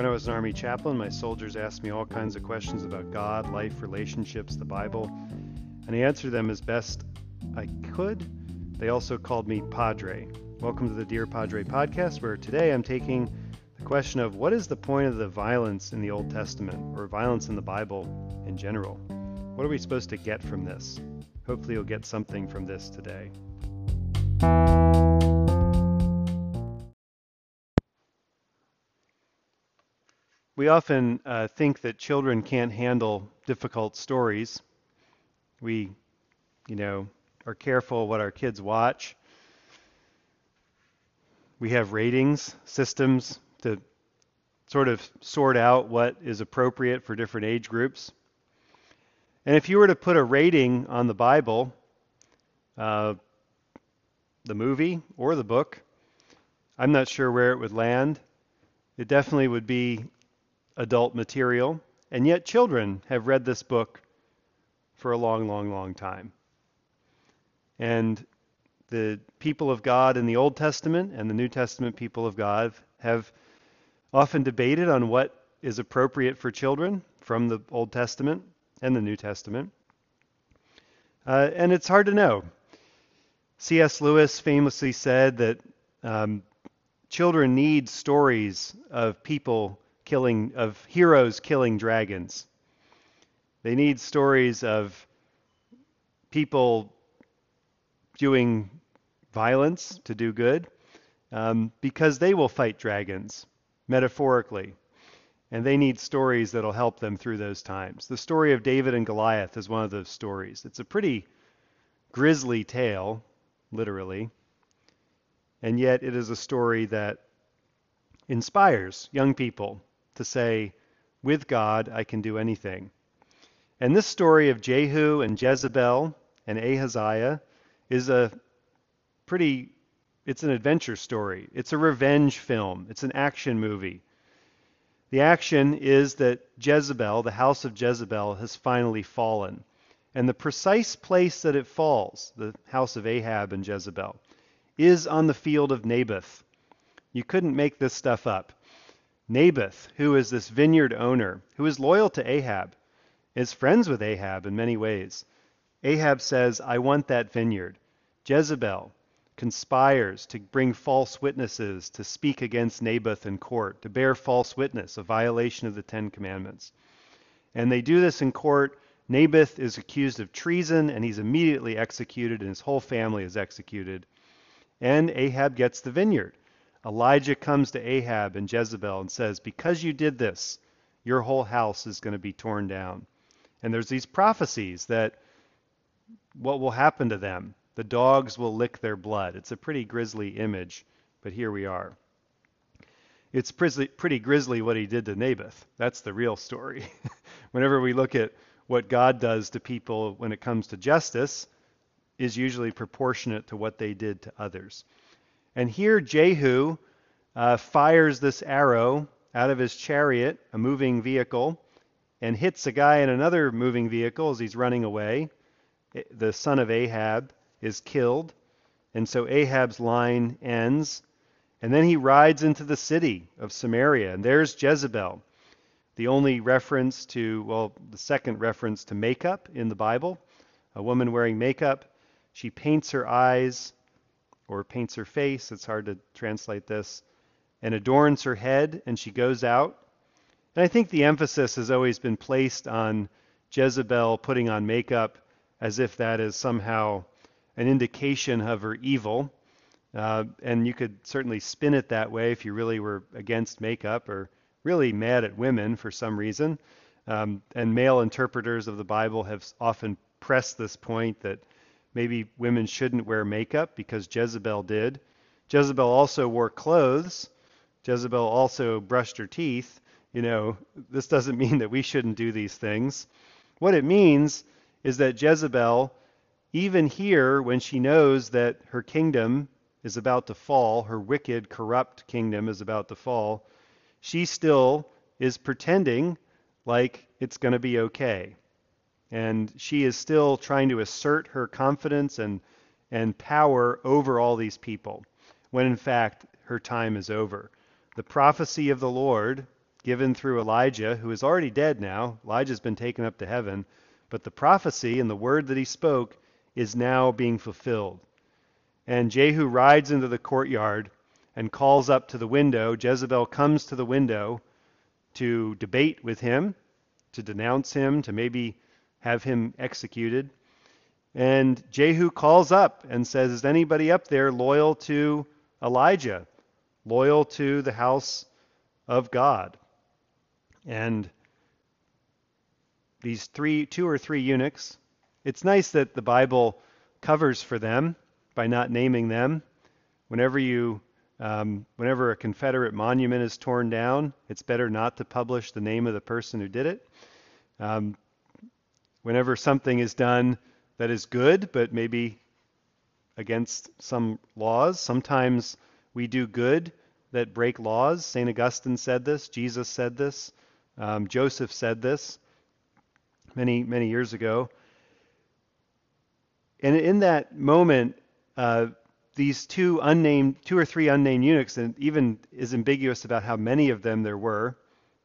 When I was an Army chaplain, my soldiers asked me all kinds of questions about God, life, relationships, the Bible, and I answered them as best I could. They also called me Padre. Welcome to the Dear Padre podcast, where today I'm taking the question of what is the point of the violence in the Old Testament, or violence in the Bible in general? What are we supposed to get from this? Hopefully, you'll get something from this today. We often uh, think that children can't handle difficult stories. We, you know, are careful what our kids watch. We have ratings systems to sort of sort out what is appropriate for different age groups. And if you were to put a rating on the Bible, uh, the movie or the book, I'm not sure where it would land. It definitely would be adult material, and yet children have read this book for a long, long, long time. And the people of God in the Old Testament and the New Testament people of God have often debated on what is appropriate for children from the Old Testament and the New Testament. Uh, and it's hard to know. C.S. Lewis famously said that um, children need stories of people killing of heroes killing dragons. They need stories of people doing violence to do good um, because they will fight dragons metaphorically. And they need stories that'll help them through those times. The story of David and Goliath is one of those stories. It's a pretty grisly tale, literally. And yet it is a story that inspires young people to say, with God, I can do anything. And this story of Jehu and Jezebel and Ahaziah is a pretty, it's an adventure story. It's a revenge film. It's an action movie. The action is that Jezebel, the house of Jezebel, has finally fallen. And the precise place that it falls, the house of Ahab and Jezebel, is on the field of Naboth. You couldn't make this stuff up. Naboth, who is this vineyard owner, who is loyal to Ahab, is friends with Ahab in many ways. Ahab says, I want that vineyard. Jezebel conspires to bring false witnesses to speak against Naboth in court, to bear false witness, a violation of the Ten Commandments. And they do this in court. Naboth is accused of treason, and he's immediately executed, and his whole family is executed. And Ahab gets the vineyard. Elijah comes to Ahab and Jezebel and says, Because you did this, your whole house is going to be torn down. And there's these prophecies that what will happen to them? The dogs will lick their blood. It's a pretty grisly image, but here we are. It's pretty grisly what he did to Naboth. That's the real story. Whenever we look at what God does to people when it comes to justice, is usually proportionate to what they did to others. And here Jehu uh, fires this arrow out of his chariot, a moving vehicle, and hits a guy in another moving vehicle as he's running away. The son of Ahab is killed, and so Ahab's line ends. And then he rides into the city of Samaria, and there's Jezebel. The only reference to, well, the second reference to makeup in the Bible, a woman wearing makeup. She paints her eyes or paints her face, it's hard to translate this, and adorns her head, and she goes out. And I think the emphasis has always been placed on Jezebel putting on makeup as if that is somehow an indication of her evil. Uh, and you could certainly spin it that way if you really were against makeup or really mad at women for some reason. Um, and male interpreters of the Bible have often pressed this point that Maybe women shouldn't wear makeup because Jezebel did. Jezebel also wore clothes. Jezebel also brushed her teeth. You know, this doesn't mean that we shouldn't do these things. What it means is that Jezebel, even here, when she knows that her kingdom is about to fall, her wicked, corrupt kingdom is about to fall, she still is pretending like it's going to be okay and she is still trying to assert her confidence and and power over all these people when in fact her time is over the prophecy of the lord given through Elijah, who is already dead now. Elijah's been taken up to heaven, but the prophecy and the word that he spoke is now being fulfilled. And Jehu rides into the courtyard and calls up to the window. Jezebel comes to the window to debate with him, to denounce him, to maybe have him executed. And Jehu calls up and says, Is anybody up there loyal to Elijah, loyal to the house of God? And these three, two or three eunuchs, it's nice that the Bible covers for them by not naming them. Whenever you um, whenever a Confederate monument is torn down, it's better not to publish the name of the person who did it. Um, whenever something is done that is good, but maybe against some laws, sometimes we do good that break laws. St. Augustine said this, Jesus said this, um, Joseph said this many, many years ago. And in that moment, uh, these two unnamed, two or three unnamed eunuchs, and even is ambiguous about how many of them there were.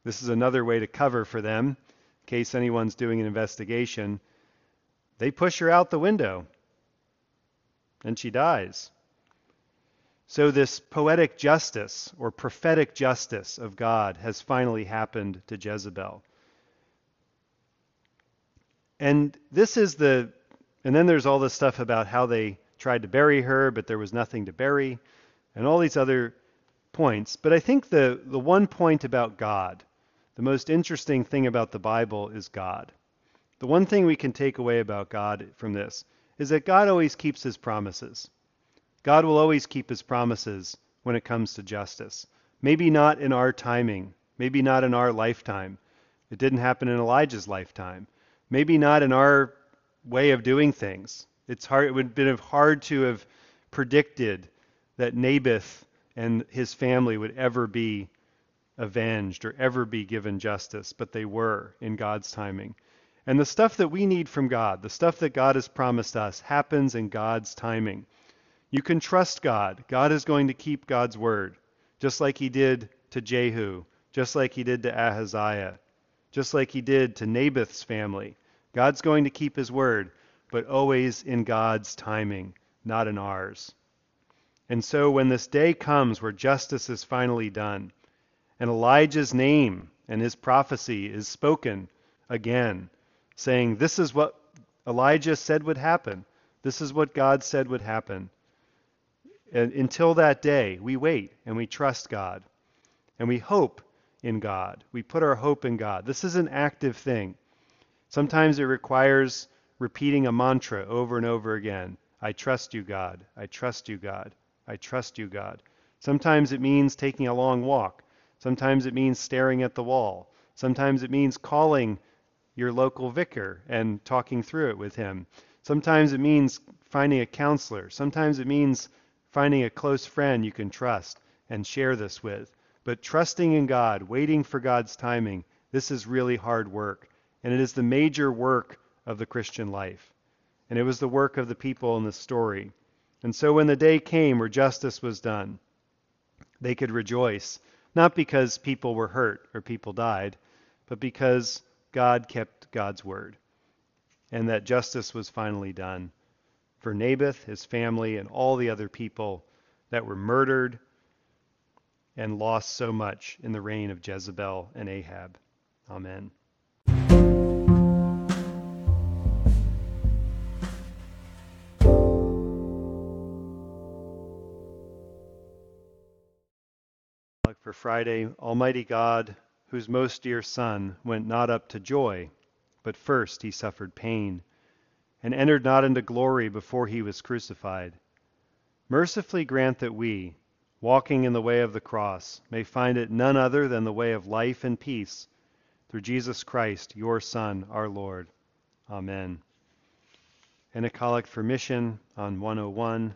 This is another way to cover for them, case anyone's doing an investigation. They push her out the window, and she dies. So, this poetic justice or prophetic justice of God has finally happened to Jezebel. And this is the, and then there's all this stuff about how they tried to bury her, but there was nothing to bury, and all these other points. But I think the, the one point about God, the most interesting thing about the Bible is God. The one thing we can take away about God from this is that God always keeps his promises. God will always keep his promises when it comes to justice. Maybe not in our timing, maybe not in our lifetime. It didn't happen in Elijah's lifetime. Maybe not in our way of doing things. It's hard. It would have been hard to have predicted that Naboth and his family would ever be avenged or ever be given justice, but they were in God's timing. And the stuff that we need from God, the stuff that God has promised us, happens in God's timing. You can trust God. God is going to keep God's word, just like he did to Jehu, just like he did to Ahaziah, just like he did to Naboth's family. God's going to keep his word but always in God's timing, not in ours. And so when this day comes where justice is finally done, and Elijah's name and his prophecy is spoken again, saying, This is what Elijah said would happen. This is what God said would happen. And until that day, we wait and we trust God. And we hope in God. We put our hope in God. This is an active thing. Sometimes it requires repeating a mantra over and over again. I trust you, God. I trust you, God. I trust you, God. Sometimes it means taking a long walk. Sometimes it means staring at the wall. Sometimes it means calling your local vicar and talking through it with him. Sometimes it means finding a counselor. Sometimes it means finding a close friend you can trust and share this with. But trusting in God, waiting for God's timing, this is really hard work. And it is the major work of the Christian life. And it was the work of the people in the story. And so when the day came where justice was done, they could rejoice, not because people were hurt or people died, but because God kept God's word, and that justice was finally done for Naboth, his family, and all the other people that were murdered and lost so much in the reign of Jezebel and Ahab. Amen. For Friday, Almighty God, whose most dear Son went not up to joy, but first he suffered pain, and entered not into glory before he was crucified. Mercifully grant that we, walking in the way of the cross, may find it none other than the way of life and peace, through Jesus Christ, your Son, our Lord. Amen. And a collect for mission on 101.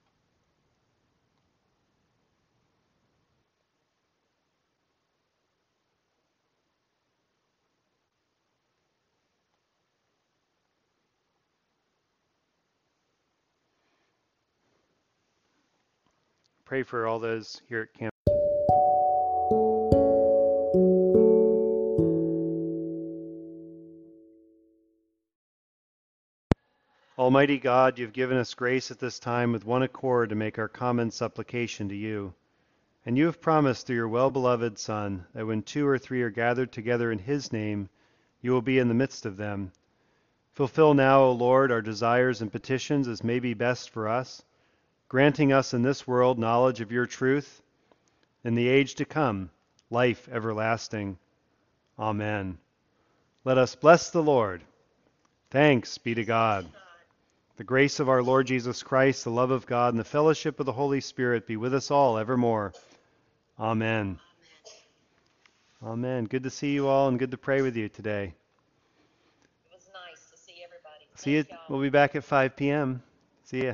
Pray for all those here at Camp. Almighty God, you've given us grace at this time with one accord to make our common supplication to you. And you have promised through your well beloved Son that when two or three are gathered together in his name, you will be in the midst of them. Fulfill now, O Lord, our desires and petitions as may be best for us, granting us in this world knowledge of your truth, in the age to come, life everlasting. Amen. Let us bless the Lord. Thanks be to God. The grace of our Lord Jesus Christ, the love of God, and the fellowship of the Holy Spirit be with us all evermore. Amen. Amen. Good to see you all and good to pray with you today. It was nice to see everybody. See you. We'll be back at 5 p.m. See ya.